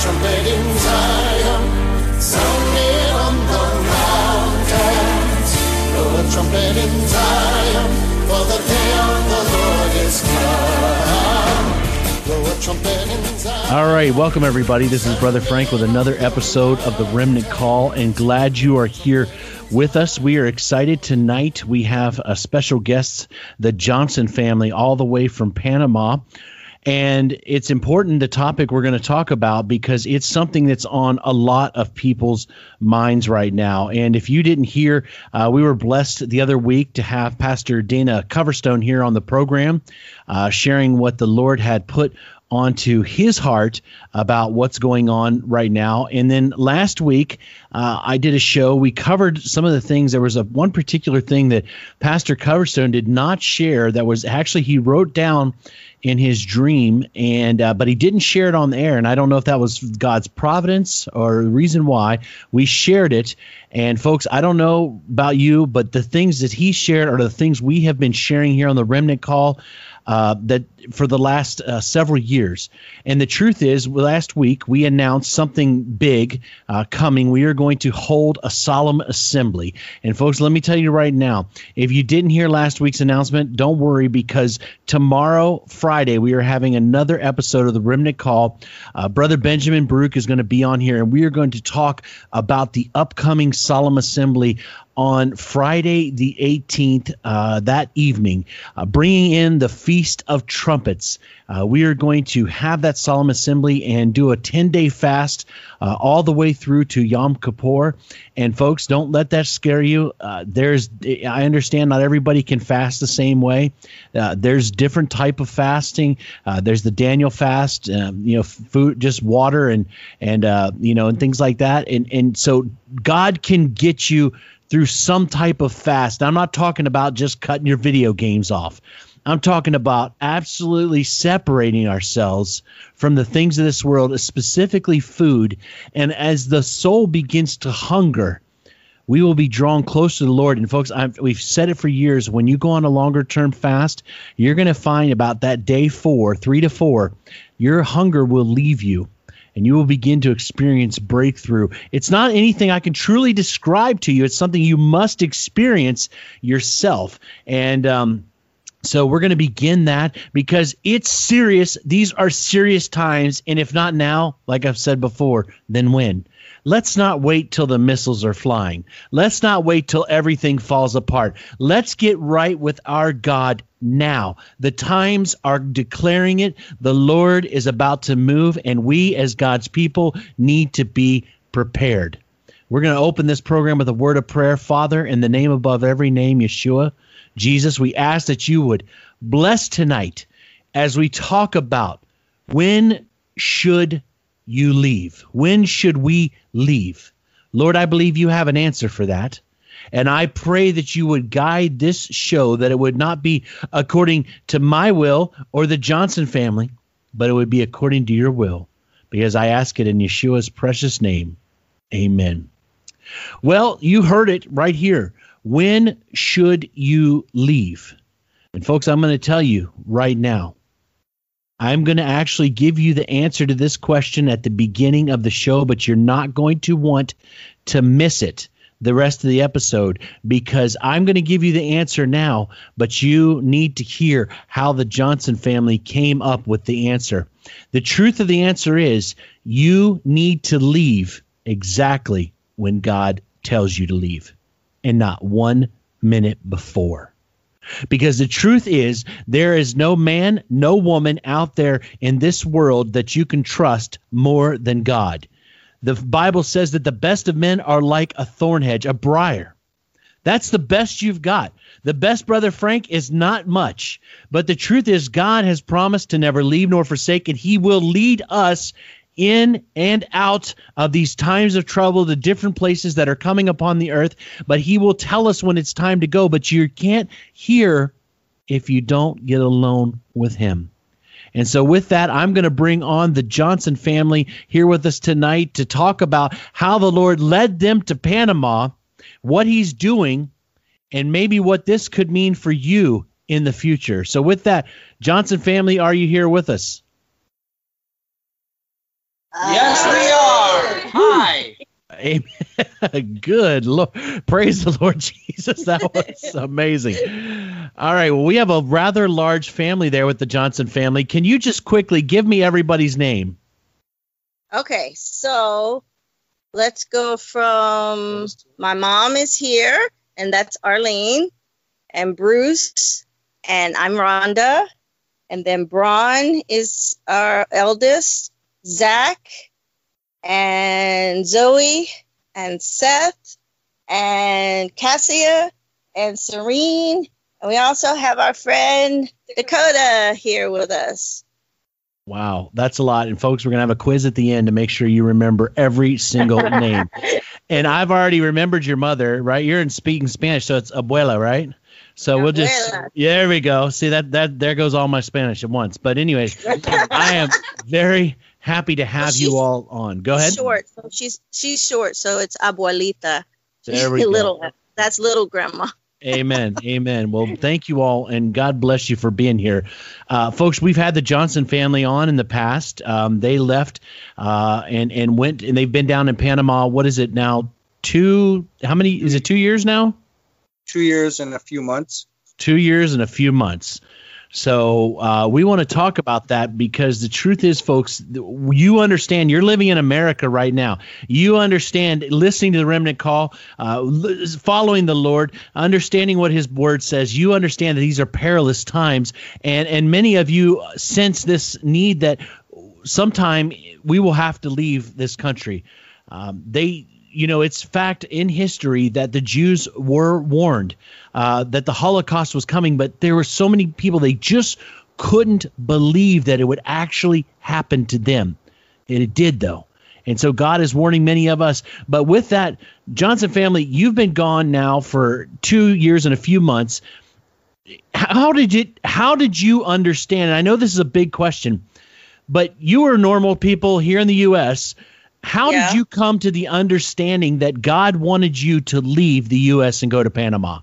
trumpet in Zion, sounding on the mountains. Blow a trumpet in Zion, for the day of the Lord is come. Blow a trumpet in Zion. All right, welcome everybody. This is Brother Frank with another episode of the Remnant Call, and glad you are here with us. We are excited tonight. We have a special guest, the Johnson family, all the way from Panama. And it's important the topic we're going to talk about because it's something that's on a lot of people's minds right now. And if you didn't hear, uh, we were blessed the other week to have Pastor Dana Coverstone here on the program, uh, sharing what the Lord had put onto his heart about what's going on right now. And then last week, uh, I did a show. We covered some of the things. There was a one particular thing that Pastor Coverstone did not share. That was actually he wrote down in his dream, and uh, but he didn't share it on the air. And I don't know if that was God's providence or the reason why we shared it. And folks, I don't know about you, but the things that he shared are the things we have been sharing here on the Remnant Call uh, that for the last uh, several years. And the truth is, last week we announced something big uh, coming. We are going to hold a solemn assembly. And folks, let me tell you right now, if you didn't hear last week's announcement, don't worry because tomorrow, Friday, we are having another episode of the Remnant Call. Uh, Brother Benjamin Baruch is going to be on here, and we are going to talk about the upcoming solemn assembly on Friday the 18th, uh, that evening, uh, bringing in the Feast of Trumpets. Uh, we are going to have that solemn assembly and do a 10 day fast uh, all the way through to Yom Kippur. And folks, don't let that scare you. Uh, there's, I understand not everybody can fast the same way. Uh, there's different type of fasting. there's the Daniel fast, um, you know, food, just water and and you know and things like that. And and so God can get you through some type of fast. I'm not talking about just cutting your video games off. I'm talking about absolutely separating ourselves from the things of this world, specifically food. And as the soul begins to hunger, we will be drawn close to the Lord. And folks, I've, we've said it for years. When you go on a longer term fast, you're going to find about that day four, three to four, your hunger will leave you and you will begin to experience breakthrough. It's not anything I can truly describe to you, it's something you must experience yourself. And, um, so we're going to begin that because it's serious. These are serious times. And if not now, like I've said before, then when? Let's not wait till the missiles are flying. Let's not wait till everything falls apart. Let's get right with our God now. The times are declaring it. The Lord is about to move, and we as God's people need to be prepared. We're going to open this program with a word of prayer. Father, in the name above every name, Yeshua, Jesus, we ask that you would bless tonight as we talk about when should you leave? When should we leave? Lord, I believe you have an answer for that. And I pray that you would guide this show, that it would not be according to my will or the Johnson family, but it would be according to your will. Because I ask it in Yeshua's precious name. Amen. Well, you heard it right here. When should you leave? And folks, I'm going to tell you right now. I'm going to actually give you the answer to this question at the beginning of the show, but you're not going to want to miss it the rest of the episode because I'm going to give you the answer now, but you need to hear how the Johnson family came up with the answer. The truth of the answer is you need to leave exactly when God tells you to leave and not one minute before. Because the truth is, there is no man, no woman out there in this world that you can trust more than God. The Bible says that the best of men are like a thorn hedge, a briar. That's the best you've got. The best, Brother Frank, is not much. But the truth is, God has promised to never leave nor forsake, and He will lead us in and out of these times of trouble, the different places that are coming upon the earth. But He will tell us when it's time to go. But you can't hear if you don't get alone with Him. And so, with that, I'm going to bring on the Johnson family here with us tonight to talk about how the Lord led them to Panama, what He's doing, and maybe what this could mean for you in the future. So, with that, Johnson family, are you here with us? Yes, we are. Hi. Amen. Good Lord. Praise the Lord Jesus. That was amazing. All right. Well, we have a rather large family there with the Johnson family. Can you just quickly give me everybody's name? Okay, so let's go from my mom is here, and that's Arlene, and Bruce, and I'm Rhonda, and then Braun is our eldest, Zach, and Zoe, and Seth, and Cassia, and Serene, and we also have our friend Dakota here with us. Wow, that's a lot. And folks, we're going to have a quiz at the end to make sure you remember every single name. And I've already remembered your mother, right? You're in speaking Spanish, so it's abuela, right? So we'll just yeah, there we go. See that that there goes all my Spanish at once. But anyways, I am very happy to have she's- you all on. Go ahead. Short, so she's she's short, so it's abuelita. There we go. little, that's little grandma. Amen. Amen. Well, thank you all, and God bless you for being here. Uh, folks, we've had the Johnson family on in the past. Um, they left uh, and, and went, and they've been down in Panama. What is it now? Two, how many? Is it two years now? two years and a few months. Two years and a few months. So uh, we want to talk about that because the truth is, folks, you understand. You're living in America right now. You understand listening to the remnant call, uh, following the Lord, understanding what His Word says. You understand that these are perilous times, and and many of you sense this need that sometime we will have to leave this country. Um, they, you know, it's fact in history that the Jews were warned uh, that the Holocaust was coming, but there were so many people they just couldn't believe that it would actually happen to them. And it did, though. And so God is warning many of us. But with that, Johnson family, you've been gone now for two years and a few months. How did you how did you understand? And I know this is a big question, but you were normal people here in the US. How Yeah. did you come to the understanding that God wanted you to leave the US and go to Panama?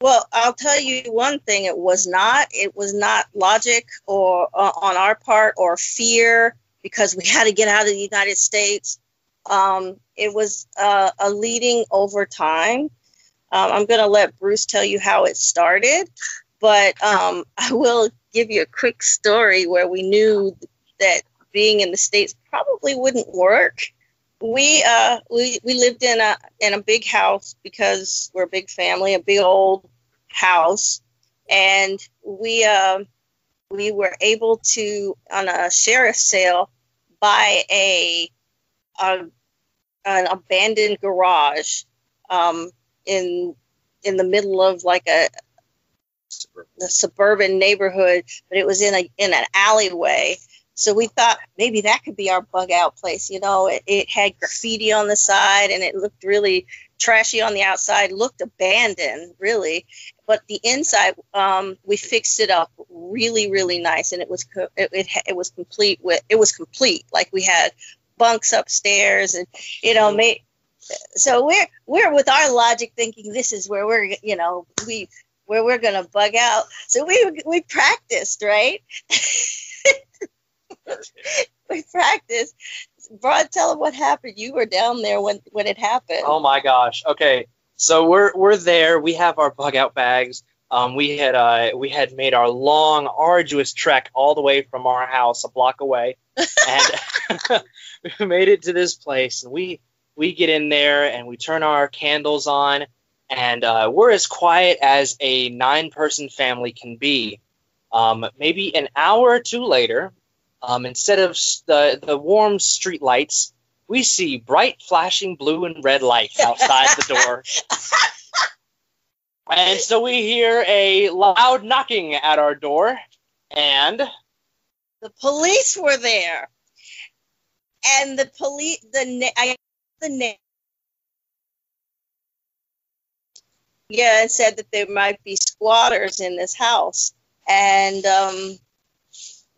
Well, I'll tell you one thing: it was not. It was not logic or uh, on our part or fear because we had to get out of the United States. Um, it was uh, a leading over time. Um, I'm going to let Bruce tell you how it started, but um, I will give you a quick story where we knew that being in the states probably wouldn't work. We uh, we we lived in a in a big house because we're a big family, a big old house, and we uh, we were able to on a sheriff sale buy a, a an abandoned garage um, in in the middle of like a the suburban neighborhood, but it was in a in an alleyway. So we thought maybe that could be our bug out place. You know, it, it had graffiti on the side and it looked really trashy on the outside, looked abandoned, really. But the inside, um, we fixed it up really, really nice, and it was co- it, it it was complete with it was complete. Like we had bunks upstairs, and you know. So we're we're with our logic thinking this is where we're you know we where we're gonna bug out. So we we practiced right. we practiced. Broad, tell them what happened. You were down there when when it happened. Oh my gosh. Okay. So we're we're there. We have our bug out bags. Um, we had uh, we had made our long, arduous trek all the way from our house a block away, and we made it to this place. And we we get in there and we turn our candles on, and uh, we're as quiet as a nine-person family can be. Um, maybe an hour or two later, um, instead of the the warm street lights, we see bright flashing blue and red lights outside the door. And so we hear a loud knocking at our door, and the police were there, and the police the I the name. Yeah, and said that there might be squatters in this house, and um,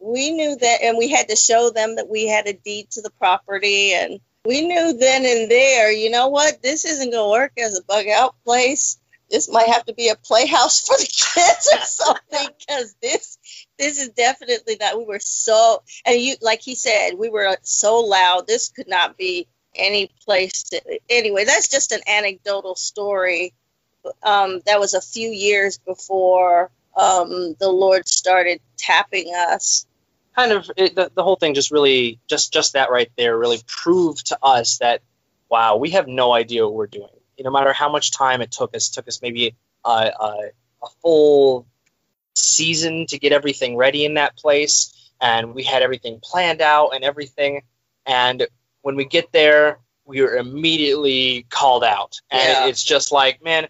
we knew that, and we had to show them that we had a deed to the property, and we knew then and there, you know what, this isn't going to work as a bug out place. This might have to be a playhouse for the kids or something, because this this is definitely that we were so and you like he said we were so loud this could not be any place to anyway that's just an anecdotal story um, that was a few years before um, the lord started tapping us kind of it, the, the whole thing just really just just that right there really proved to us that wow we have no idea what we're doing. No matter how much time it took us took us maybe a, a, a full season to get everything ready in that place and we had everything planned out and everything and when we get there we were immediately called out. And Yeah. it's just like man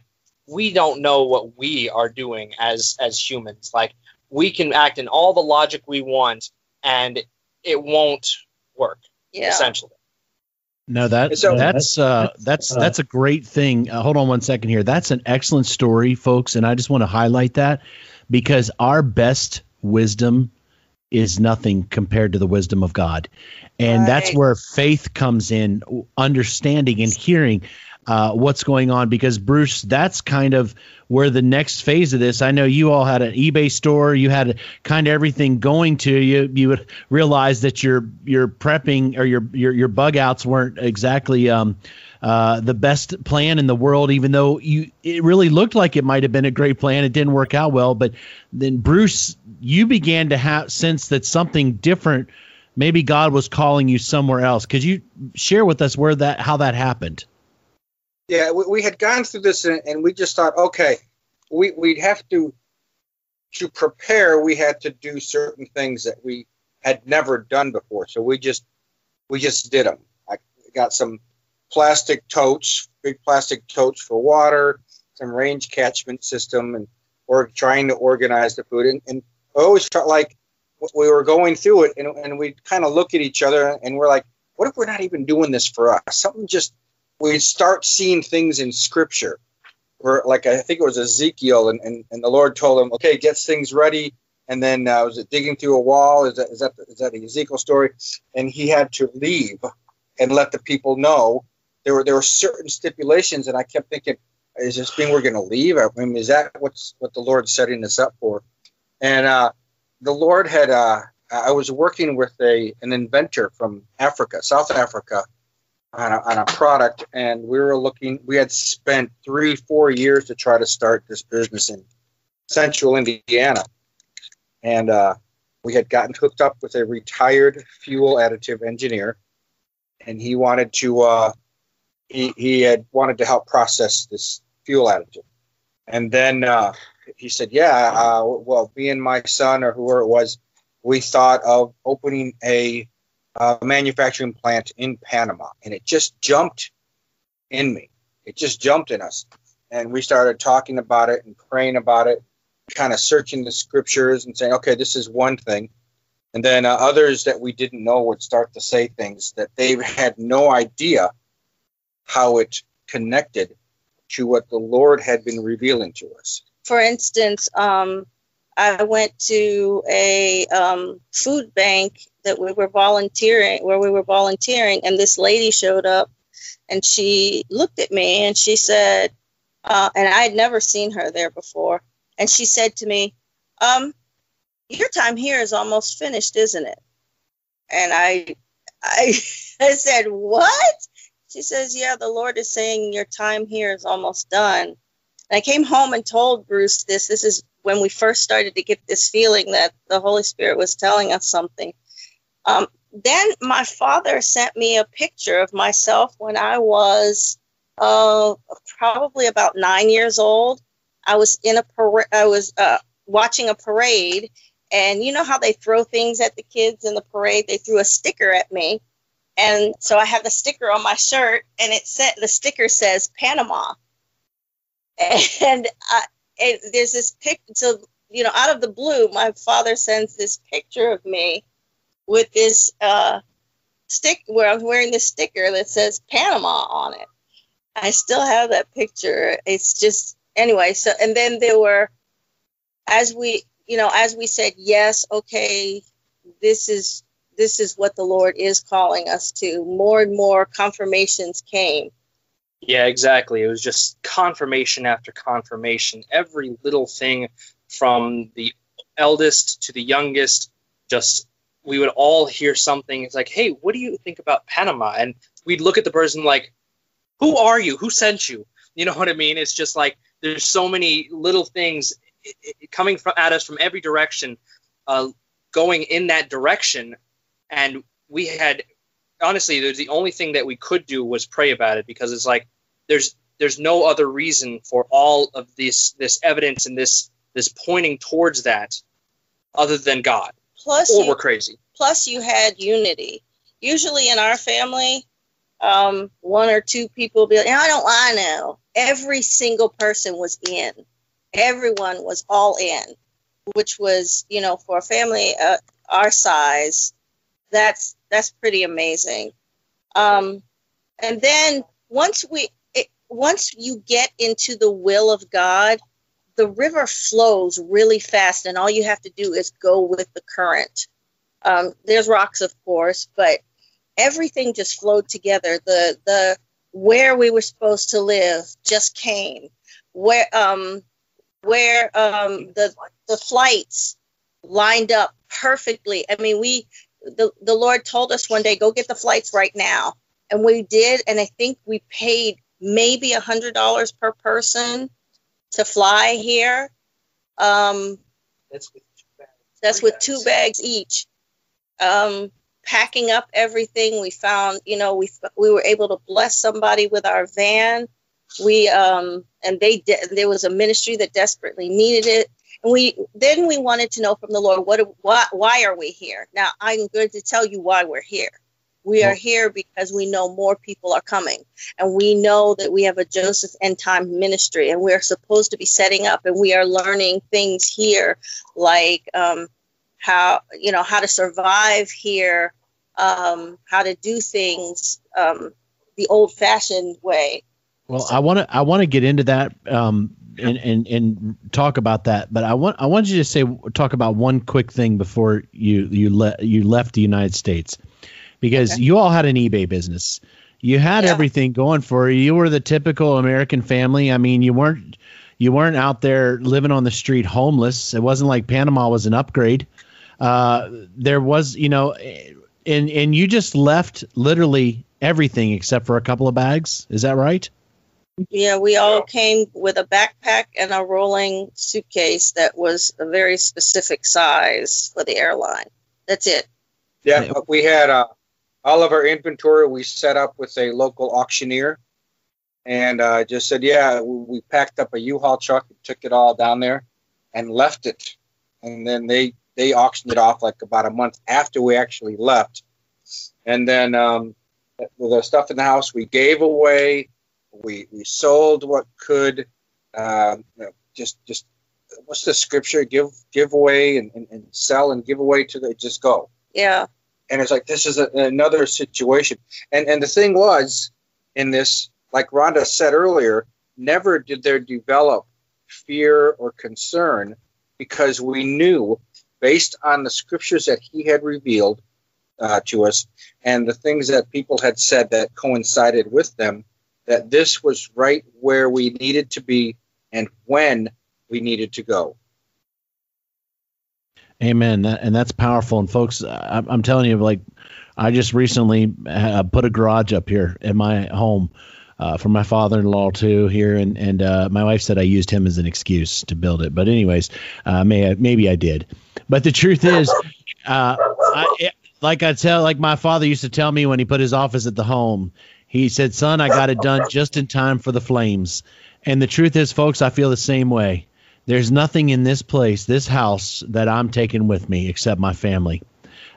we don't know what we are doing as as humans. Like we can act in all the logic we want and it won't work yeah. essentially. No, that So- that's uh, that's that's a great thing. Uh, hold on one second here. That's an excellent story, folks, and I just want to highlight that because our best wisdom is nothing compared to the wisdom of God, and that's where faith comes in, understanding and hearing uh, what's going on. Because Bruce, that's kind of where the next phase of this. I know you all had an eBay store. You had kind of everything going to you. You would realize that your your prepping or your your your bug outs weren't exactly um, uh, the best plan in the world. Even though you it really looked like it might have been a great plan, it didn't work out well. But then Bruce, you began to have sense that something different. Maybe God was calling you somewhere else. Could you share with us where that how that happened? Yeah, we, we had gone through this and, and we just thought, okay, we, we'd have to, to prepare, we had to do certain things that we had never done before. So we just, we just did them. I got some plastic totes, big plastic totes for water, some range catchment system, and or trying to organize the food. And, and I always felt like we were going through it, and, and we'd kind of look at each other, and we're like, what if we're not even doing this for us? Something just we start seeing things in scripture. Where like i think it was ezekiel and, and, and the lord told him okay get things ready. And then uh, was it digging through a wall? Is that is that is that the ezekiel story? And he had to leave and let the people know. There were there were certain stipulations and i kept thinking is this mean we're going to leave? I mean is that what's what the lord's setting us up for? And uh, the lord had uh, i was working with a an inventor from africa south africa on a, on a product and we were looking we had spent three four years to try to start this business in central indiana. And uh, we had gotten hooked up with a retired fuel additive engineer and he wanted to uh, he, he had wanted to help process this fuel additive. And then uh, he said yeah uh, well me and my son or whoever it was we thought of opening a uh, manufacturing plant in Panama, and it just jumped in me. It just jumped in us, and we started talking about it and praying about it, kind of searching the scriptures and saying, "Okay, this is one thing," and then uh, others that we didn't know would start to say things that they had no idea how it connected to what the Lord had been revealing to us. for instance, um, I went to a um, food bank that we were volunteering, where we were volunteering, and this lady showed up, and she looked at me and she said, uh, and I had never seen her there before, and she said to me, um, "Your time here is almost finished, isn't it?" And I, I, I said, "What?" She says, "Yeah, the Lord is saying your time here is almost done." And I came home and told Bruce this. This is when we first started to get this feeling that the Holy Spirit was telling us something. Um, then my father sent me a picture of myself when I was uh, probably about nine years old. I was in a. I was uh, watching a parade, and you know how they throw things at the kids in the parade. They threw a sticker at me, and so I have the sticker on my shirt, and it said the sticker says Panama and, I, and there's this picture. So you know, out of the blue, my father sends this picture of me with this uh, stick where I'm wearing this sticker that says Panama on it. I still have that picture. It's just anyway. So and then there were, as we you know, as we said, yes, okay, this is this is what the Lord is calling us to. More and more confirmations came. Yeah, exactly. It was just confirmation after confirmation. Every little thing from the eldest to the youngest, just we would all hear something. It's like, hey, what do you think about Panama? And we'd look at the person like, who are you? Who sent you? You know what I mean? It's just like there's so many little things coming from at us from every direction, uh, going in that direction, and we had honestly, the only thing that we could do was pray about it because it's like there's there's no other reason for all of this this evidence and this this pointing towards that other than God. Plus, or you, we're crazy. plus you had unity. Usually in our family, um, one or two people be like, I don't I know. Every single person was in. Everyone was all in, which was, you know, for a family uh, our size, that's that's pretty amazing. Um, and then once we it, once you get into the will of God, the river flows really fast, and all you have to do is go with the current. Um, there's rocks, of course, but everything just flowed together. The the where we were supposed to live just came. Where um where um the the flights lined up perfectly. I mean, we the, the Lord told us one day, go get the flights right now. And we did. And I think we paid maybe a hundred dollars per person to fly here. Um, That's with two bags. that's with two bags each. Um, packing up everything, we found, you know, we we were able to bless somebody with our van. We um, and they did. There was a ministry that desperately needed it, we then we wanted to know from the Lord what why why are we here? Now I'm going to tell you why we're here. We are here because we know more people are coming, and we know that we have a Joseph End Time ministry, and we are supposed to be setting up, and we are learning things here, like um, how you know how to survive here, um, how to do things um, the old-fashioned way. Well, I want to I want to get into that um, and, and and talk about that, but I want I want you to say talk about one quick thing before you you le- you left the United States, because Okay. you all had an eBay business. You had Yeah. everything going for you. You were the typical American family. I mean, you weren't you weren't out there living on the street homeless. It wasn't like Panama was an upgrade. Uh, there was, you know, and and you just left literally everything except for a couple of bags. Is that right? Yeah, we all came with a backpack and a rolling suitcase that was a very specific size for the airline. That's it. Yeah, Yeah. but we had uh, all of our inventory. We set up with a local auctioneer, and uh, just said, yeah, we, we packed up a U-Haul truck, and took it all down there, and left it. And then they they auctioned it off like about a month after we actually left. And then um, the, the stuff in the house we gave away. We we sold what could. Um, you know, just just what's the scripture? Give give away and, and, and sell and give away to the just go Yeah. and it's like this is a, another situation and and the thing was in this like rhonda said earlier never did there develop fear or concern because we knew based on the scriptures that he had revealed uh, to us and the things that people had said that coincided with them that this was right where we needed to be and when we needed to go Amen. And that's powerful. And folks, I, I'm telling you, like, I just recently uh, put a garage up here in my home uh, for my father-in-law too here, and and uh, my wife said I used him as an excuse to build it. But anyways, uh, may maybe I did. But the truth is, uh, I, it, like I tell, like my father used to tell me when he put his office at the home, he said, "Son, I got it done just in time for the flames." And the truth is, folks, I feel the same way. There's nothing in this place, this house, that I'm taking with me except my family.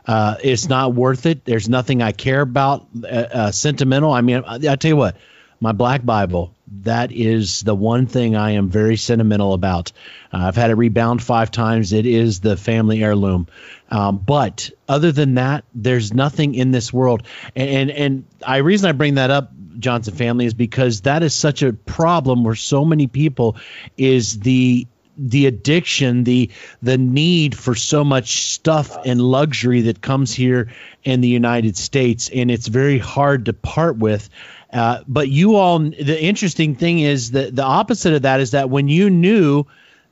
Uh, it's not worth it. There's nothing I care about uh, uh, sentimental. I mean, I, I tell you what, my black Bible, that is the one thing I am very sentimental about. Uh, I've had it rebound five times. It is the family heirloom. Um, but other than that, there's nothing in this world. And, and and I reason I bring that up, Johnson family, is because that is such a problem where so many people is the the addiction, the the need for so much stuff and luxury that comes here in the United States, and it's very hard to part with. Uh, but you all, the interesting thing is that the opposite of that is that when you knew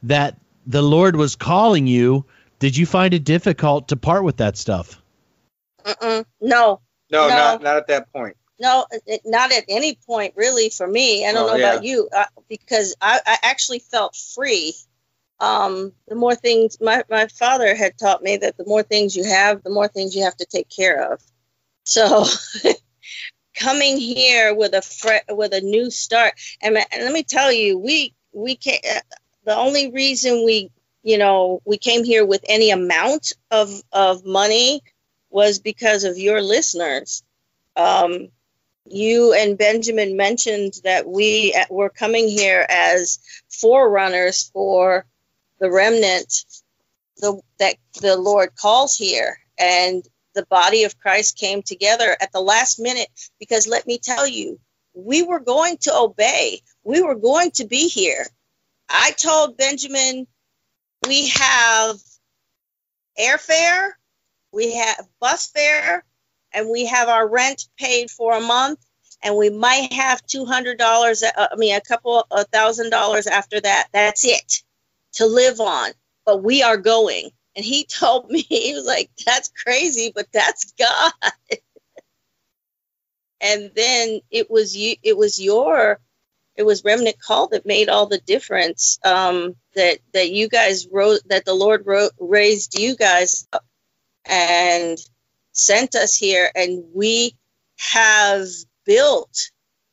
that the Lord was calling you did you find it difficult to part with that stuff? Mm-mm. No, No, No. not not at that point. no, it, not at any point really for me. I don't Oh, know yeah. about you uh, because I, I actually felt free. Um, the more things my, my father had taught me that the more things you have, the more things you have to take care of. So coming here with a with a new start, and, and let me tell you, we we can The only reason we you know we came here with any amount of of money was because of your listeners. Um, you and Benjamin mentioned that we uh, were coming here as forerunners for the remnant the, that the Lord calls here. And the body of Christ came together at the last minute because let me tell you, we were going to obey, we were going to be here. I told Benjamin, we have airfare, we have bus fare, and we have our rent paid for a month and we might have $200 uh, i mean a couple of thousand dollars after that. That's it to live on. But we are going and he told me he was like that's crazy but that's god. And then it was you it was your it was remnant call that made all the difference um, that that you guys wrote that the lord wrote raised you guys up and sent us here. And we have built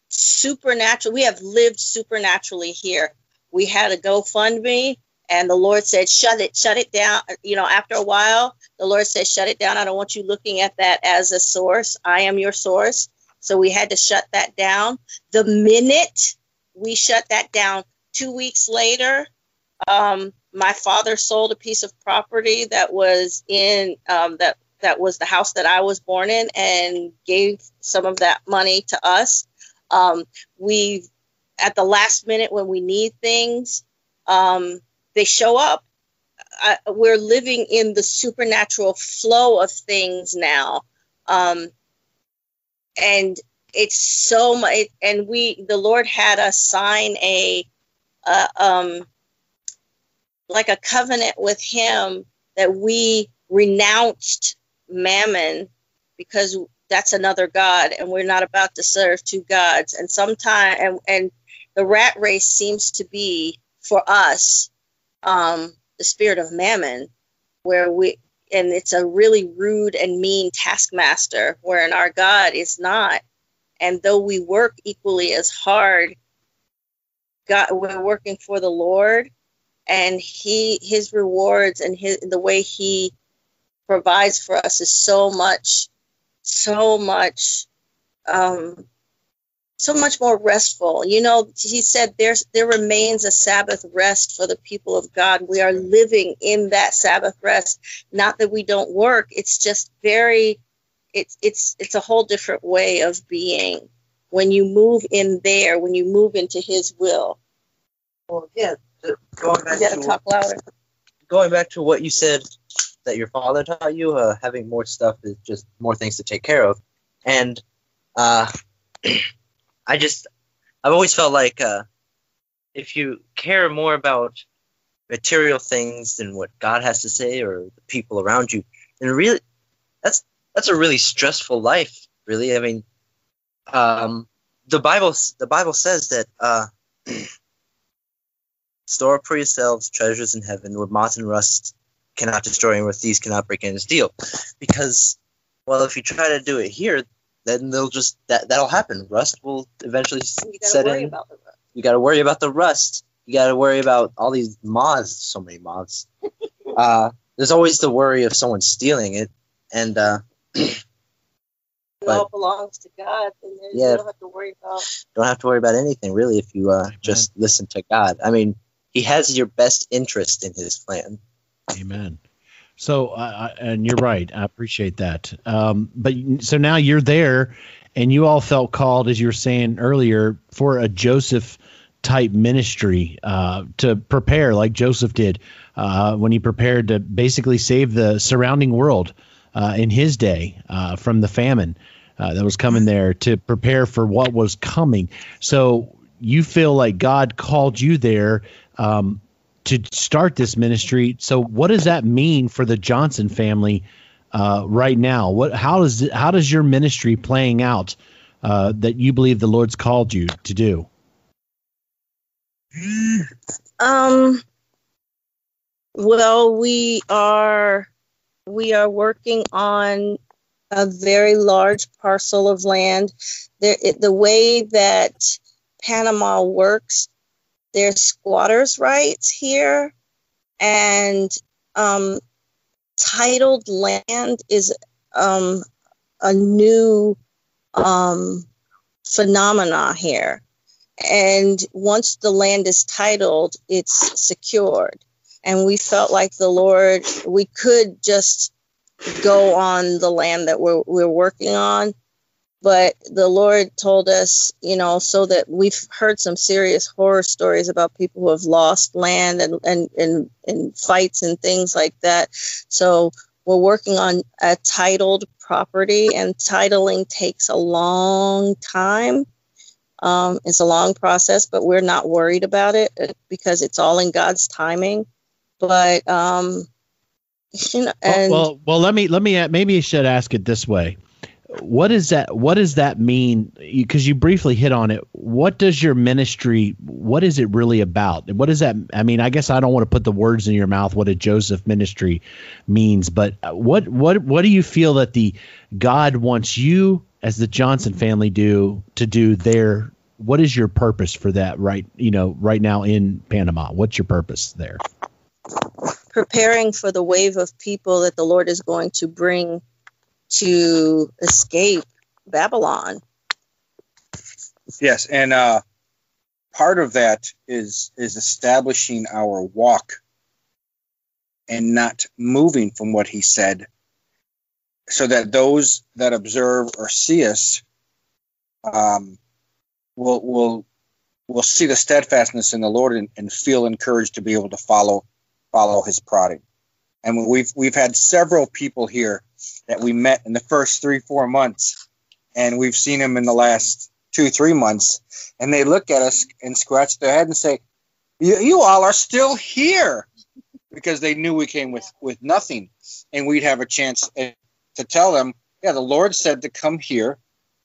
supernatural we have lived supernaturally here. We had a gofundme and the lord said shut it shut it down. You know after a while the lord said shut it down. I don't want you looking at that as a source. I am your source. So we had to shut that down. The minute we shut that down two weeks later um, my father sold a piece of property that was in um, that that was the house that I was born in and gave some of that money to us. Um, we, at the last minute when we need things, um, they show up. I, we're living in the supernatural flow of things now. Um, and it's so much, and we, the Lord had us sign a, uh, um, like a covenant with Him that we renounced mammon because that's another god and we're not about to serve two gods and sometime and, and the rat race seems to be for us um, the spirit of mammon where we and it's a really rude and mean taskmaster wherein our god is not. And though we work equally as hard god we're working for the lord and he his rewards and his the way he provides for us is so much, so much, um, so much more restful. You know, he said there's there remains a Sabbath rest for the people of God. We are living in that Sabbath rest. Not that we don't work. It's just very, it's it's it's a whole different way of being when you move in there. When you move into His will. Well, yeah. Going back to talk louder. going back to what you said that your father taught you, uh, having more stuff is just more things to take care of, and uh, I just I've always felt like uh, if you care more about material things than what God has to say or the people around you, then really that's that's a really stressful life. Really, I mean, um, the Bible the Bible says that. Uh, Store up for yourselves treasures in heaven where moth and rust cannot destroy and where thieves cannot break in and steal. Because, well, if you try to do it here, then they'll just that that'll happen. Rust will eventually You gotta set worry in. about the rest. you got to worry about the rust. You got to worry about all these moths. So many moths. uh, there's always the worry of someone stealing it, and uh, It But- all belongs to God, and then Yeah. you don't have to worry about. don't have to worry about anything really if you uh, Amen. just listen to God. I mean, He has your best interest in His plan. Amen. So, uh, and you're right. I appreciate that. Um, but so now you're there, and you all felt called, as you were saying earlier, for a Joseph type ministry uh, to prepare, like Joseph did uh, when he prepared to basically save the surrounding world uh, in his day uh, from the famine uh, that was coming there to prepare for what was coming. So you feel like God called you there. Um, to start this ministry. So, what does that mean for the Johnson family uh, right now? What how does how does your ministry playing out uh, that you believe the Lord's called you to do? Um. Well, we are we are working on a very large parcel of land. There, it, the way that Panama works, there's squatters' rights here, and um, titled land is um, a new um, phenomena here. And once the land is titled, it's secured. And we felt like the Lord, we could just go on the land that we're, we're working on. But the Lord told us, you know, so that we've heard some serious horror stories about people who have lost land and, and, and, and fights and things like that. So we're working on a titled property, and titling takes a long time. Um, it's a long process, but we're not worried about it uh, because it's all in God's timing. But um, you know, and well, well, well, let me let me maybe you should ask it this way. What is that? What does that mean? Because you briefly hit on it. What does your ministry? What is it really about? What does that? I mean, I guess I don't want to put the words in your mouth. What a Joseph ministry means, but what what what do you feel that the God wants you as the Johnson family do to do there? What is your purpose for that? Right, you know, right now in Panama, what's your purpose there? preparing for the wave of people that the Lord is going to bring to escape Babylon. Yes, and uh, part of that is is establishing our walk and not moving from what he said, so that those that observe or see us um, will will will see the steadfastness in the Lord and, and feel encouraged to be able to follow follow his prodding. And we've we've had several people here that we met in the first three four months, and we've seen them in the last two three months, and they look at us and scratch their head and say, "You, you all are still here," because they knew we came with with nothing, and we'd have a chance to tell them, "Yeah, the Lord said to come here."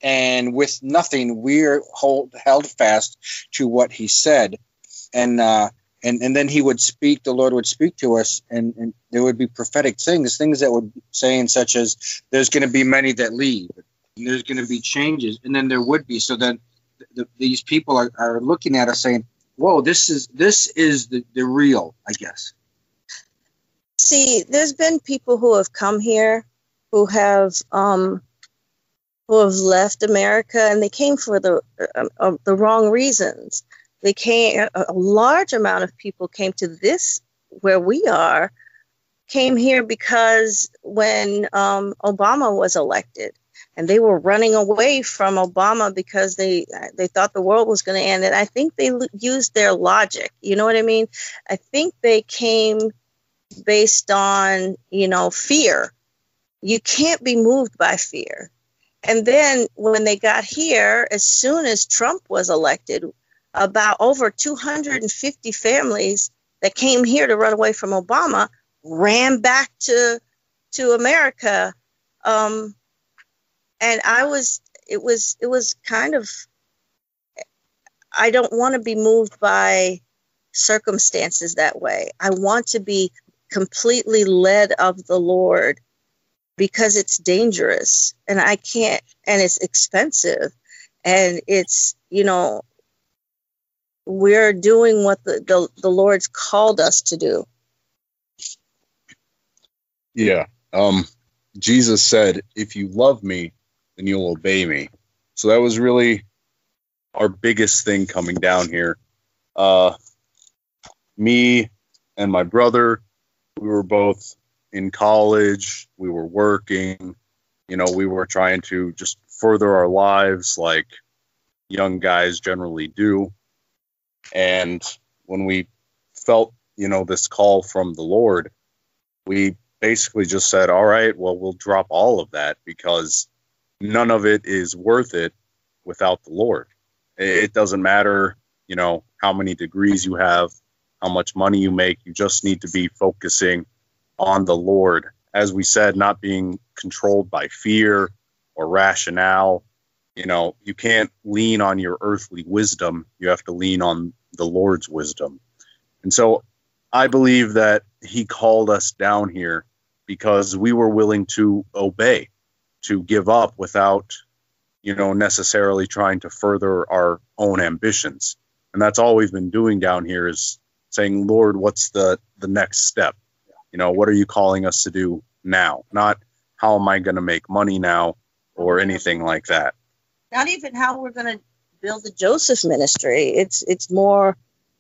And with nothing, we're hold, held fast to what He said, and uh, and and then he would speak the lord would speak to us and, and there would be prophetic things things that would saying such as there's going to be many that leave there's going to be changes and then there would be. So then the, these people are, are looking at us saying whoa this is this is the, the real i guess. See there's been people who have come here who have um who have left america and they came for the uh, uh, the wrong reasons they came a large amount of people came to this where we are came here because when um, obama was elected and they were running away from obama because they they thought the world was going to end and i think they used their logic you know what i mean? I think they came based on you know fear. You can't be moved by fear. And then when they got here as soon as trump was elected about over 250 families that came here to run away from Obama ran back to to America. Um, and I was it was it was kind of I don't want to be moved by circumstances that way. I want to be completely led of the Lord because it's dangerous and I can't and it's expensive and it's you know we're doing what the, the, the Lord's called us to do. Yeah. Um, Jesus said, if you love me, then you'll obey me. So that was really our biggest thing coming down here. Uh, me and my brother, we were both in college, we were working, you know, we were trying to just further our lives like young guys generally do. And when we felt, you know, this call from the Lord, we basically just said, all right, well, we'll drop all of that because none of it is worth it without the Lord. It doesn't matter, you know, how many degrees you have, how much money you make. You just need to be focusing on the Lord. As we said, not being controlled by fear or rationale. You know, you can't lean on your earthly wisdom. You have to lean on the Lord's wisdom. And so I believe that He called us down here because we were willing to obey, to give up without, you know, necessarily trying to further our own ambitions. And that's all we've been doing down here is saying, Lord, what's the the next step? You know, what are you calling us to do now? Not how am I going to make money now or anything like that. Not even how we're going to build the Joseph ministry. It's it's more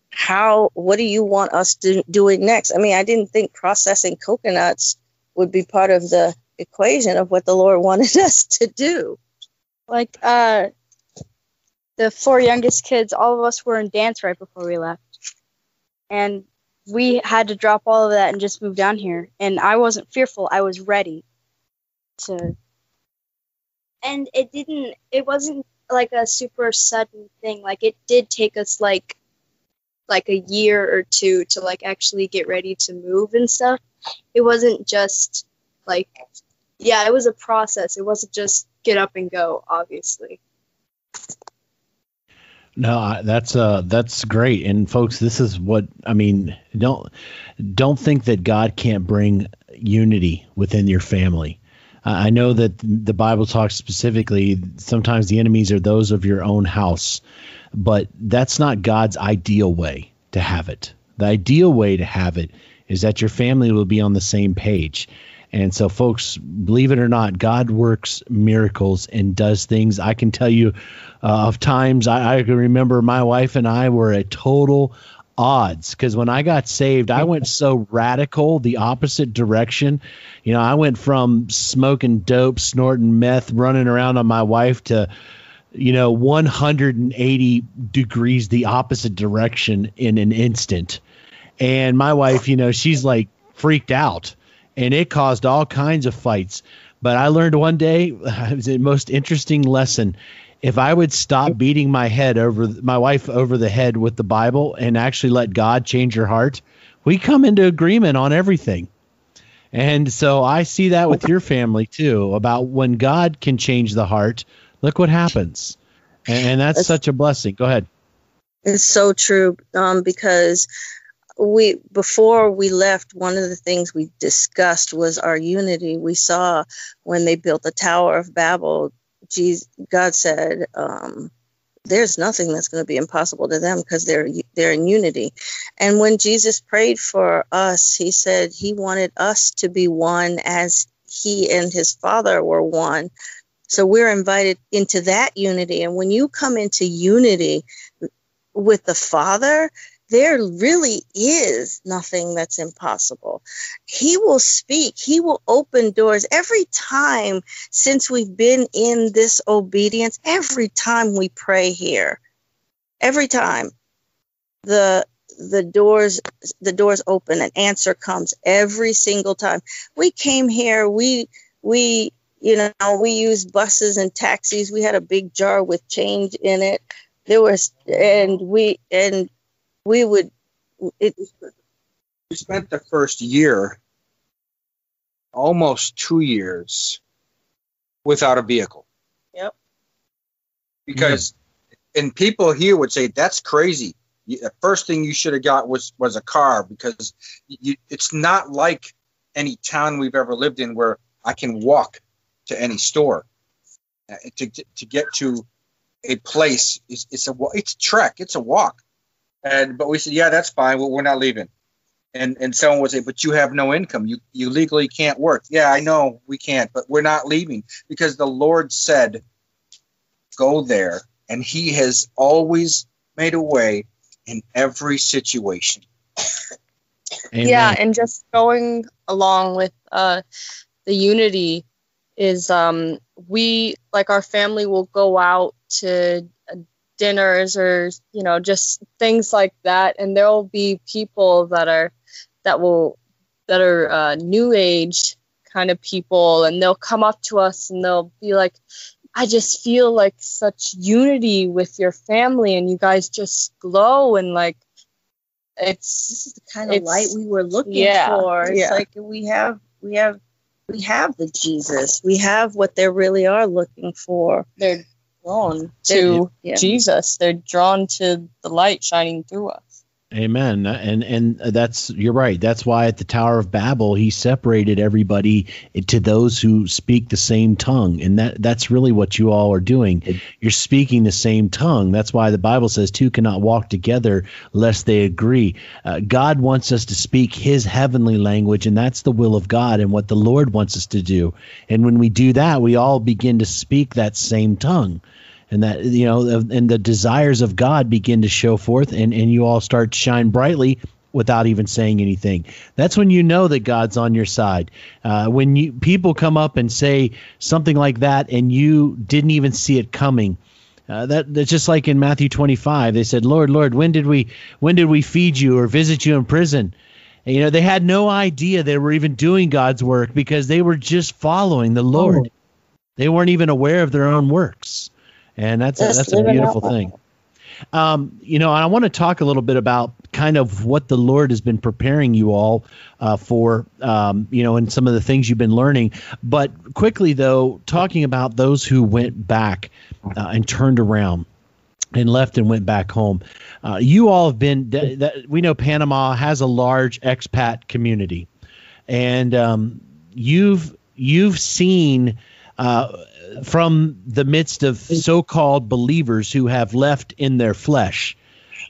how what do you want us to doing next? I mean, I didn't think processing coconuts would be part of the equation of what the Lord wanted us to do. Like uh the four youngest kids, all of us were in dance right before we left. And we had to drop all of that and just move down here. And I wasn't fearful. I was ready to. And it didn't, it wasn't like a super sudden thing. Like it did take us like, like a year or two to like actually get ready to move and stuff. It wasn't just like, yeah, it was a process. It wasn't just get up and go, obviously. No, that's uh that's great. And folks, this is what I mean, don't don't think that God can't bring unity within your family. I know that the Bible talks specifically sometimes the enemies are those of your own house, but that's not God's ideal way to have it. The ideal way to have it is that your family will be on the same page. And so, folks, believe it or not, God works miracles and does things. I can tell you uh, of times I, I can remember my wife and I were a total odds because when I got saved, I went so radical, the opposite direction. You know, I went from smoking dope, snorting meth, running around on my wife to, you know, 180 degrees the opposite direction in an instant. And my wife, you know, she's like freaked out and it caused all kinds of fights. But I learned one day, it was the most interesting lesson. If I would stop beating my head over my wife over the head with the Bible and actually let God change her heart, we come into agreement on everything. And so I see that with your family too about when God can change the heart, look what happens. And, and that's That's- such a blessing. Go ahead. It's so true um, because we before we left, one of the things we discussed was our unity. We saw when they built the Tower of Babel, Jesus, God said, um, "There's nothing that's going to be impossible to them because they're they're in unity." And when Jesus prayed for us, He said He wanted us to be one as He and His Father were one. So we're invited into that unity. And when you come into unity with the Father, there really is nothing that's impossible. He will speak, He will open doors. Every time since we've been in this obedience, every time we pray here, every time the the doors the doors open an answer comes every single time. We came here. We we you know we used buses and taxis. We had a big jar with change in it. There was and we and we would it we spent the first year, almost two years, without a vehicle. Yep. Because, and people here would say that's crazy. The first thing you should have got was was a car because you, it's not like any town we've ever lived in where I can walk to any store. Uh, to, to, to get to a place is it's a it's a trek it's a walk and but we said yeah that's fine. Well, we're not leaving. And and someone would say but you have no income. You you legally can't work. Yeah i know we can't but we're not leaving. Because the lord said go there. And he has always made a way in every situation. Amen. Yeah, and just going along with uh, the unity is um, we like our family will go out to uh, dinners or you know just things like that, and there will be people that are that will that are uh, new age kind of people, and they'll come up to us and they'll be like, I just feel like such unity with your family, and you guys just glow and like it's this is the kind of light we were looking yeah, for. It's yeah. like we have we have we have the Jesus. We have what they really are looking for. they're Drawn to Yeah. Jesus. They're drawn to the light shining through us. Amen. And and that's you're right. That's why at the Tower of Babel he separated everybody to those who speak the same tongue. And that that's really what you all are doing. You're speaking the same tongue. That's why the Bible says two cannot walk together lest they agree. Uh, God wants us to speak his heavenly language and that's the will of God and what the Lord wants us to do. And when we do that, we all begin to speak that same tongue and that you know and the desires of god begin to show forth and and you all start to shine brightly without even saying anything. That's when you know that god's on your side. Uh, when you people come up and say something like that and you didn't even see it coming uh, that that's just like in Matthew 25 they said lord lord when did we when did we feed you or visit you in prison? And, you know they had no idea they were even doing god's work because they were just following the lord. They weren't even aware of their own works and that's Just that's a beautiful thing. Um, you know, and I want to talk a little bit about kind of what the Lord has been preparing you all uh, for, um, you know, and some of the things you've been learning. But quickly, though, talking about those who went back uh, and turned around and left and went back home. Uh, you all have been. That, that, we know Panama has a large expat community, and um, you've you've seen uh, from the midst of so-called believers who have left in their flesh.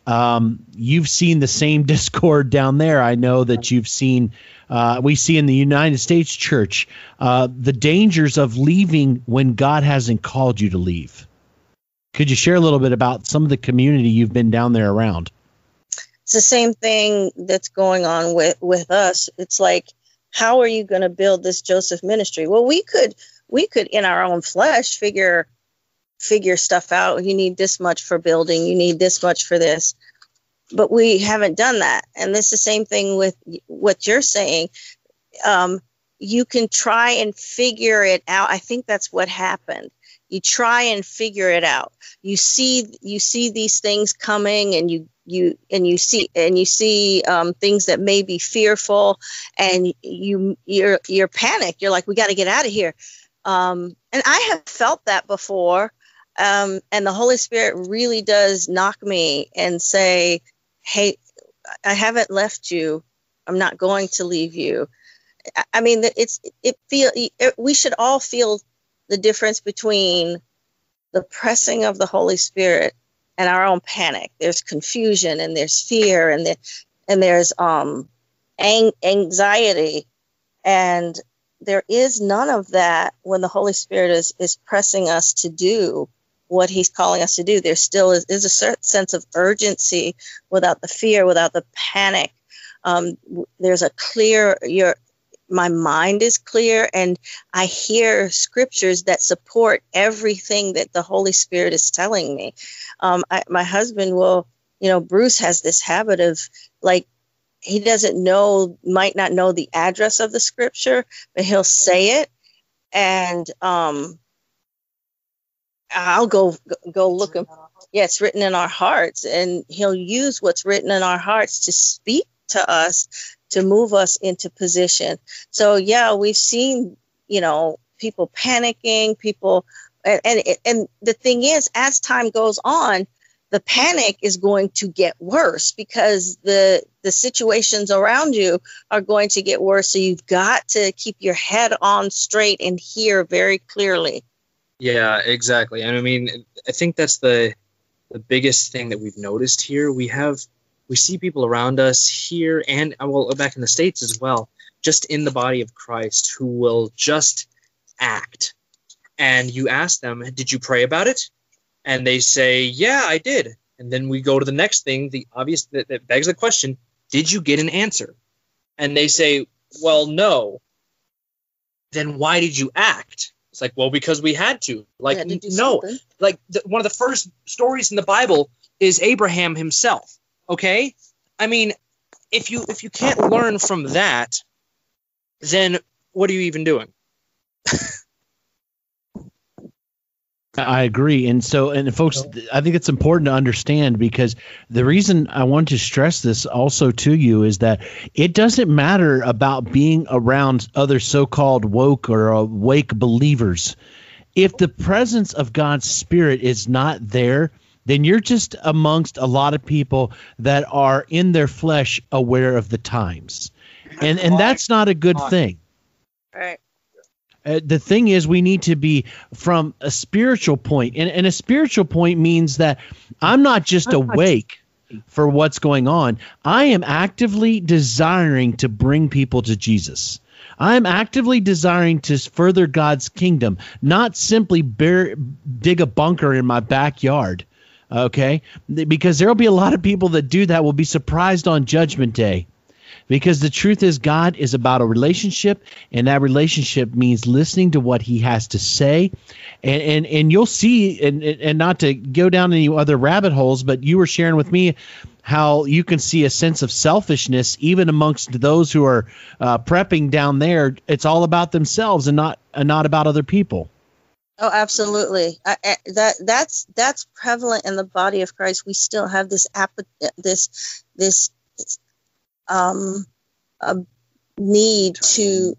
Um, you've seen the same discord down there. I know that you've seen. Uh, we see in the United States Church uh, the dangers of leaving when God hasn't called you to leave. Could you share a little bit about some of the community you've been down there around? It's the same thing that's going on with with us. It's like, how are you going to build this Joseph ministry? Well, we could we could in our own flesh figure figure stuff out. You need this much for building. You need this much for this. But we haven't done that. And this is the same thing with what you're saying. Um, you can try and figure it out. I think that's what happened. You try and figure it out. You see, you see these things coming, and you you and you see and you see um, things that may be fearful, and you you're you're panicked. You're like, we got to get out of here. Um, and I have felt that before. Um, and the Holy Spirit really does knock me and say, Hey, I haven't left you. I'm not going to leave you. I- mean, it's, it feel, it, we should all feel the difference between the pressing of the Holy Spirit and our own panic. There's confusion and there's fear and there, and there's, um, ang- anxiety and there is none of that when the Holy Spirit is, is pressing us to do what He's calling us to do. There still is, is a certain sense of urgency without the fear, without the panic. Um, there's a clear, your, my mind is clear, and I hear scriptures that support everything that the Holy Spirit is telling me. Um, I, my husband will, you know, Bruce has this habit of like, he doesn't know, might not know the address of the scripture, but he'll say it, and um, I'll go go look him. Yeah, it's written in our hearts, and he'll use what's written in our hearts to speak to us, to move us into position. So yeah, we've seen, you know, people panicking, people, and and, and the thing is, as time goes on, the panic is going to get worse because the the situations around you are going to get worse so you've got to keep your head on straight and hear very clearly Yeah, exactly. And I mean, I think that's the the biggest thing that we've noticed here. We have we see people around us here and uh, well back in the states as well, just in the body of Christ who will just act. And you ask them, "Did you pray about it?" And they say, "Yeah, I did." And then we go to the next thing, the obvious that, that begs the question, "Did you get an answer?" And they say, "Well, no." Then why did you act? It's like, well, because we had to. Like, Yeah, to no, something. like the, one of the first stories in the Bible is Abraham himself. Okay, I mean, if you if you can't learn from that, then what are you even doing? I agree. And so, and folks, I think it's important to understand because the reason I want to stress this also to you is that it doesn't matter about being around other so called woke or uh, awake believers. If the presence of God's Spirit is not there, then you're just amongst a lot of people that are in their flesh aware of the times. And, and that's not a good thing. Right. Uh, the thing is, we need to be from a spiritual point, and, and a spiritual point means that I'm not just awake for what's going on. I am actively desiring to bring people to Jesus. I'm actively desiring to further God's kingdom, not simply bear, dig a bunker in my backyard. Okay, because there will be a lot of people that do that will be surprised on Judgment Day because the truth is god is about a relationship and that relationship means listening to what he has to say and and, and you'll see and, and not to go down any other rabbit holes but you were sharing with me how you can see a sense of selfishness even amongst those who are uh, prepping down there it's all about themselves and not and not about other people Oh, absolutely. I, I, that that's that's prevalent in the body of Christ. We still have this app, this this um, a need to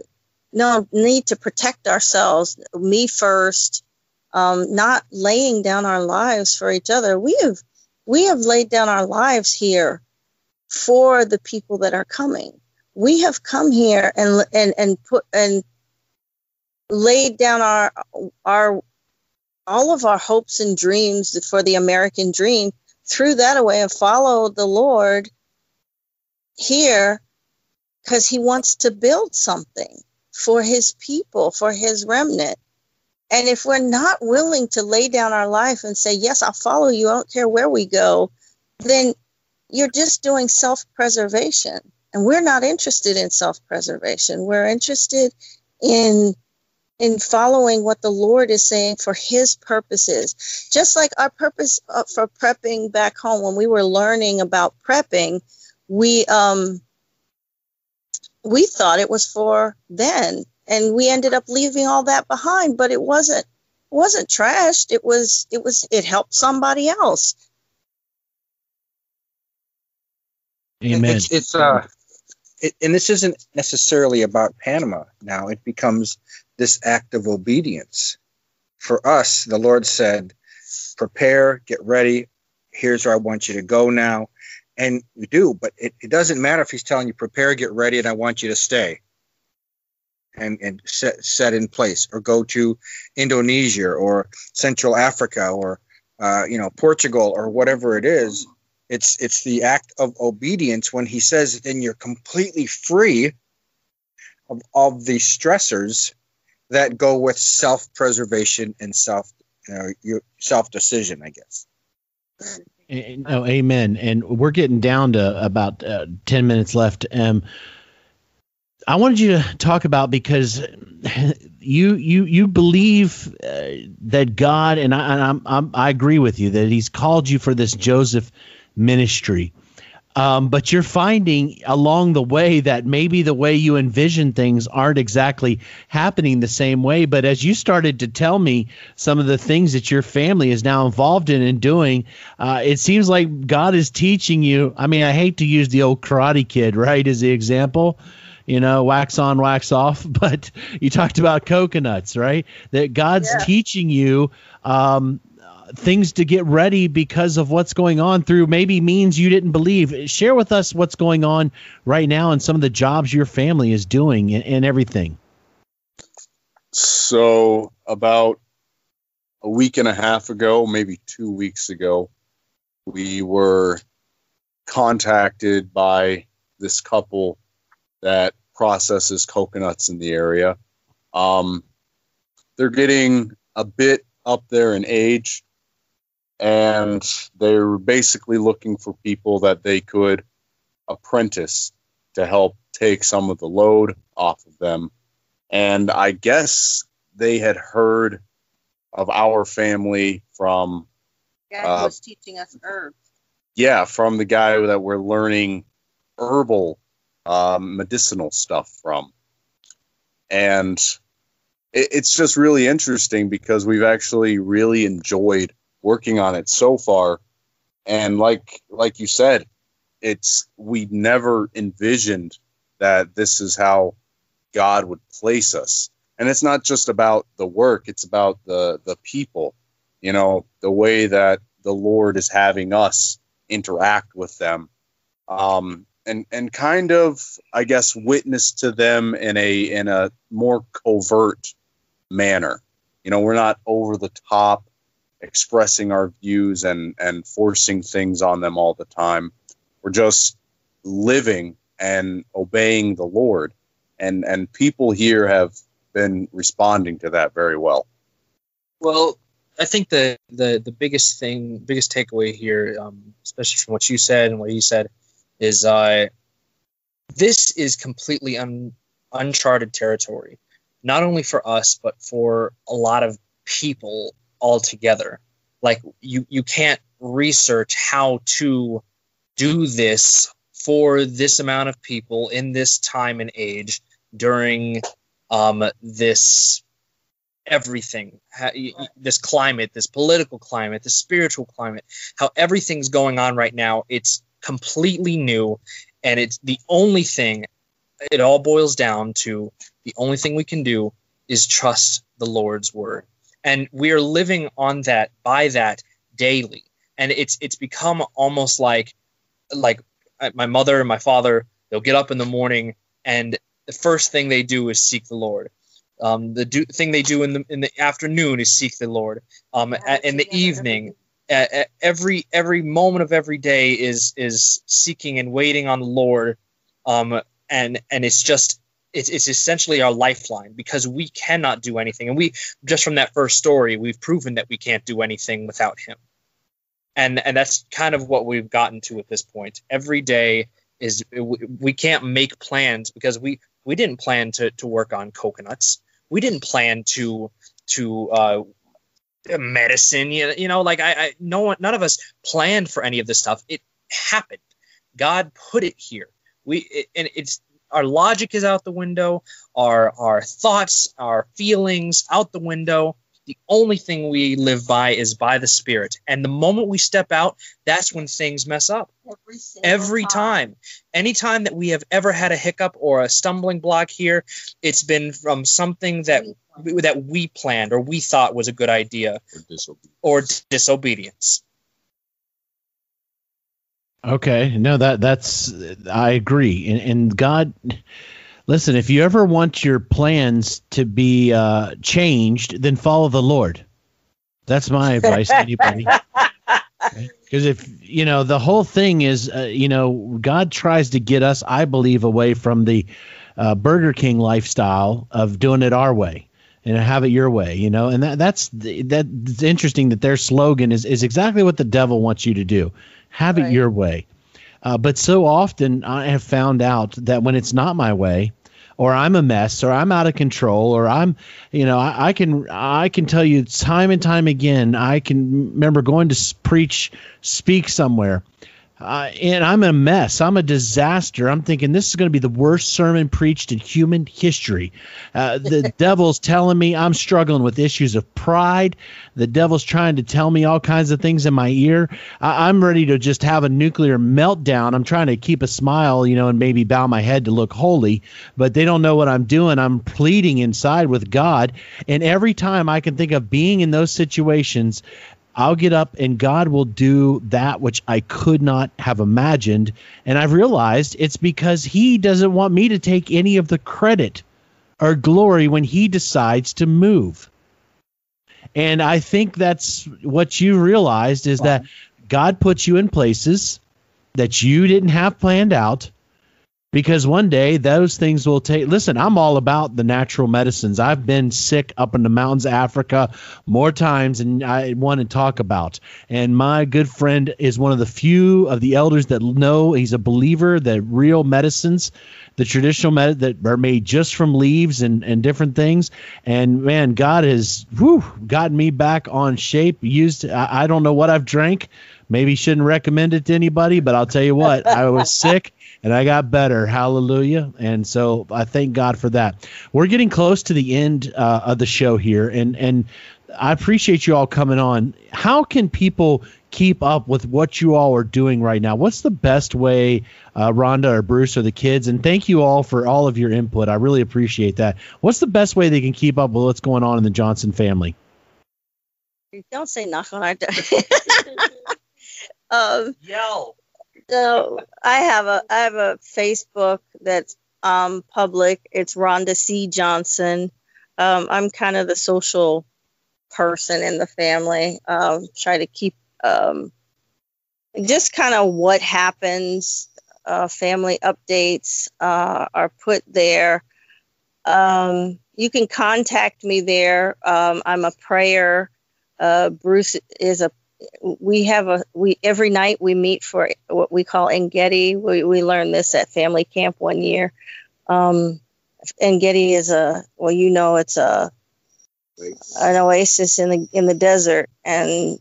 no need to protect ourselves. Me first, um, not laying down our lives for each other. We have we have laid down our lives here for the people that are coming. We have come here and and and put and laid down our our all of our hopes and dreams for the American dream, threw that away and followed the Lord here because he wants to build something for his people, for his remnant. And if we're not willing to lay down our life and say, Yes, I'll follow you, I don't care where we go, then you're just doing self preservation. And we're not interested in self preservation. We're interested in in following what the Lord is saying for His purposes. Just like our purpose uh, for prepping back home, when we were learning about prepping, we um, we thought it was for then, and we ended up leaving all that behind. But it wasn't it wasn't trashed. It was it was it helped somebody else. Amen. It's, it's uh, it, and this isn't necessarily about Panama. Now it becomes this act of obedience. For us, the Lord said, "Prepare, get ready. Here's where I want you to go now." And we do but it, it doesn't matter if he's telling you prepare get ready and i want you to stay and and set set in place or go to indonesia or central africa or uh, you know portugal or whatever it is. It's it's the act of obedience when he says then you're completely free of all the stressors that go with self-preservation and self you know, your self-decision i guess no, amen. And we're getting down to about uh, 10 minutes left. Um, I wanted you to talk about because you you you believe uh, that God and I and I'm, I'm, i agree with you that He's called you for this Joseph ministry. Um, but you're finding along the way that maybe the way you envision things aren't exactly happening the same way. But as you started to tell me some of the things that your family is now involved in and doing, uh, it seems like God is teaching you. I mean, I hate to use the old Karate Kid, right, as the example you know, wax on, wax off. But you talked about coconuts, right? That God's yeah. teaching you um, things to get ready because of what's going on through maybe means you didn't believe. Share with us what's going on right now and some of the jobs your family is doing and, and everything. So, about a week and a half ago, maybe two weeks ago, we were contacted by this couple that processes coconuts in the area. Um, they're getting a bit up there in age and they were basically looking for people that they could apprentice to help take some of the load off of them. And I guess they had heard of our family from guy uh, was teaching us herbs. Yeah, from the guy that we're learning herbal um, medicinal stuff from. And it, it's just really interesting because we've actually really enjoyed working on it so far. And like like you said, it's we never envisioned that this is how God would place us. And it's not just about the work, it's about the the people, you know, the way that the Lord is having us interact with them. Um, and and kind of I guess witness to them in a in a more covert manner. You know, we're not over the top expressing our views and and forcing things on them all the time. We're just living and obeying the Lord. And and people here have been responding to that very well. Well, I think the the the biggest thing, biggest takeaway here, um, especially from what you said and what he said, is uh, this is completely un, uncharted territory, not only for us but for a lot of people altogether. Like you, you can't research how to do this for this amount of people in this time and age during um, this everything this climate this political climate this spiritual climate how everything's going on right now it's completely new and it's the only thing it all boils down to the only thing we can do is trust the lord's word and we are living on that by that daily. And it's it's become almost like like uh, my mother and my father they'll get up in the morning and the first thing they do is seek the lord. Um, the do, thing they do in the in the afternoon is seek the lord. Um, at, in the evening at, at every every moment of every day is is seeking and waiting on the lord. Um, and and it's just it's, it's essentially our lifeline because we cannot do anything. And we just from that first story we've proven that we can't do anything without him. And and that's kind of what we've gotten to at this point. Every day is we can't make plans because we we didn't plan to to work on coconuts. We didn't plan to to uh medicine you, you know like I, I no one none of us planned for any of this stuff. It happened. God put it here. We it, and it's our logic is out the window our our thoughts our feelings out the window. The only thing we live by is by the spirit. And the moment we step out that's when things mess up. Every, every time. time. Anytime that we have ever had a hiccup or a stumbling block here it's been from something that that we planned or we thought was a good idea. For disobedience. or disobedience Okay, no, that that's I agree, and, and God, listen, if you ever want your plans to be uh, changed, then follow the Lord. That's my advice to anybody. Because if you know the whole thing is, uh, you know, God tries to get us, I believe, away from the uh, Burger King lifestyle of doing it our way and have it your way, you know, and that that's that's interesting that their slogan is is exactly what the devil wants you to do have it your way. Uh, but so often I have found out that when it's not my way, or I'm a mess, or I'm out of control, or I'm, you know, I, I can I can tell you time and time again. I can remember going to preach, speak somewhere, uh, and I'm a mess. I'm a disaster. I'm thinking this is going to be the worst sermon preached in human history. Uh, the devil's telling me I'm struggling with issues of pride. The devil's trying to tell me all kinds of things in my ear. I, I'm ready to just have a nuclear meltdown. I'm trying to keep a smile, you know, and maybe bow my head to look holy, but they don't know what I'm doing. I'm pleading inside with God. And every time I can think of being in those situations, I'll get up and God will do that which I could not have imagined. And I've realized it's because He doesn't want me to take any of the credit or glory when He decides to move. And I think that's what you realized is that God puts you in places that you didn't have planned out because one day those things will take listen i'm all about the natural medicines. I've been sick up in the mountains of africa more times than i want to talk about. And my good friend is one of the few of the elders that know he's a believer that real medicines the traditional med that are made just from leaves and, and different things. And man god has whew, gotten me back on shape used I, I don't know what i've drank maybe shouldn't recommend it to anybody but i'll tell you what i was sick and I got better. Hallelujah. And so I thank God for that. We're getting close to the end uh, of the show here, and and I appreciate you all coming on. How can people keep up with what you all are doing right now? What's the best way, uh, Rhonda or Bruce or the kids? And thank you all for all of your input. I really appreciate that. What's the best way they can keep up with what's going on in the Johnson family? Don't say knock on our door. um, Yell. so I have a I have a Facebook that's um public. It's Rhonda C Johnson. Um, I'm kind of the social person in the family. Um, try to keep um, just kind of what happens. Uh, family updates uh, are put there. Um, you can contact me there. Um, I'm a prayer. Uh, Bruce is a. We have a we every night we meet for what we call Engedi. We we learned this at family camp one year. Um, Engedi is a well, you know, it's a an oasis in the in the desert, and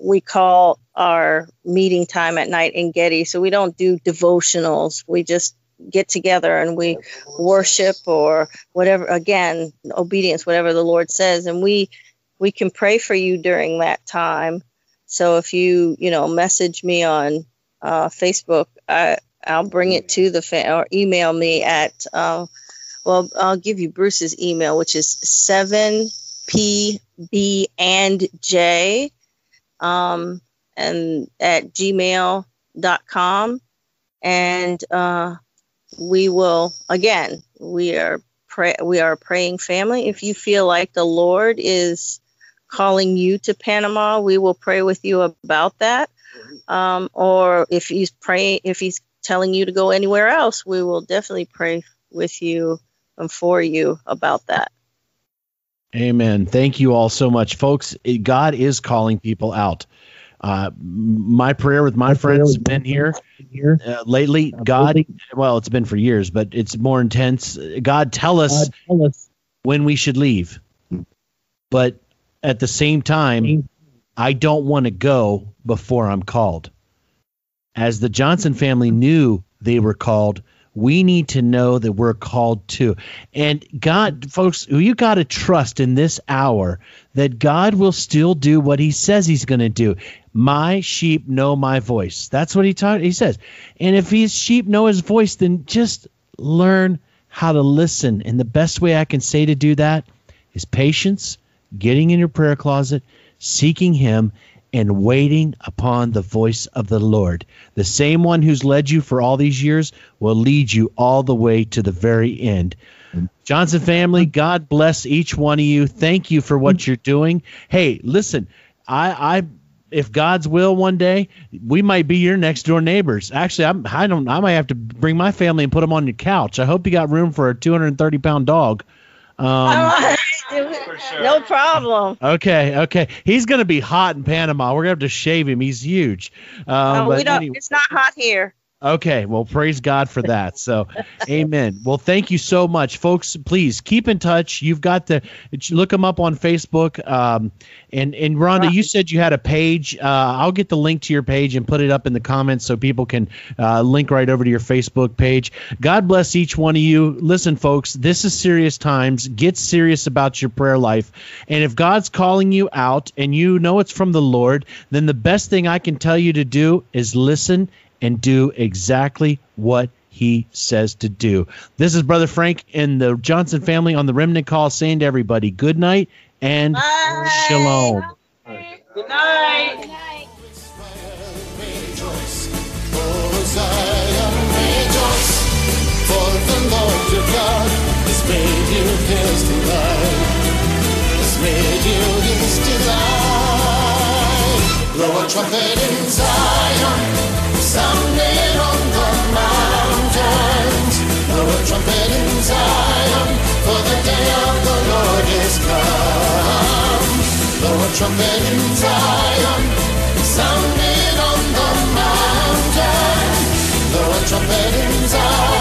we call our meeting time at night Engedi. So we don't do devotionals. We just get together and we worship or whatever. Again, obedience, whatever the Lord says, and we we can pray for you during that time. So if you you know message me on uh, Facebook, I I'll bring it to the fa- or email me at. Uh, well, I'll give you Bruce's email, which is seven p b and j, um, and at gmail.com, and uh, we will again. We are pray. We are a praying family. If you feel like the Lord is calling you to Panama, we will pray with you about that. Um, or if he's praying, if he's telling you to go anywhere else, we will definitely pray with you and for you about that. Amen. Thank you all so much, folks. It- God is calling people out. Uh, my prayer with my friends has been here here uh, lately. God, well, it's been for years, but it's more intense. God, tell us when we should leave. But at the same time, I don't want to go before I'm called. As the Johnson family knew they were called, we need to know that we're called too. And God, folks, you got to trust in this hour that God will still do what he says he's going to do. My sheep know my voice. That's what he taught, he says. And if his sheep know his voice, then just learn how to listen. And the best way I can say to do that is patience, getting in your prayer closet, seeking him and waiting upon the voice of the Lord. The same one who's led you for all these years will lead you all the way to the very end. Johnson family, God bless each one of you. Thank you for what you're doing. Hey, listen, I, I if God's will one day, we might be your next door neighbors. Actually, I'm, I don't. I might have to bring my family and put them on your couch. I hope you got room for a 230 pound dog. Um, No problem. okay, okay. He's gonna be hot in Panama. We're gonna have to shave him. He's huge. Um, No, we don't. anyway- It's not hot here. Okay, well, praise God for that. So, amen. Well, thank you so much, folks. Please keep in touch. You've got to look them up on Facebook. Um, and and Rhonda, you said you had a page. Uh, I'll get the link to your page and put it up in the comments so people can uh, link right over to your Facebook page. God bless each one of you. Listen, folks, this is serious times. Get serious about your prayer life. And if God's calling you out and you know it's from the Lord, then the best thing I can tell you to do is listen and do exactly what he says to do. This is Brother Frank and the Johnson family on the Remnant Call saying to everybody, good night and shalom. Good night. Rejoice, O Zion, rejoice, for the Lord your God has made you his delight, has made you his delight. Blow a trumpet in Zion, sound on the mountains. Trumpet in Zion, for the day of the Lord is come. Trumpet in Zion, on the mountain. Blow a trumpet in Zion.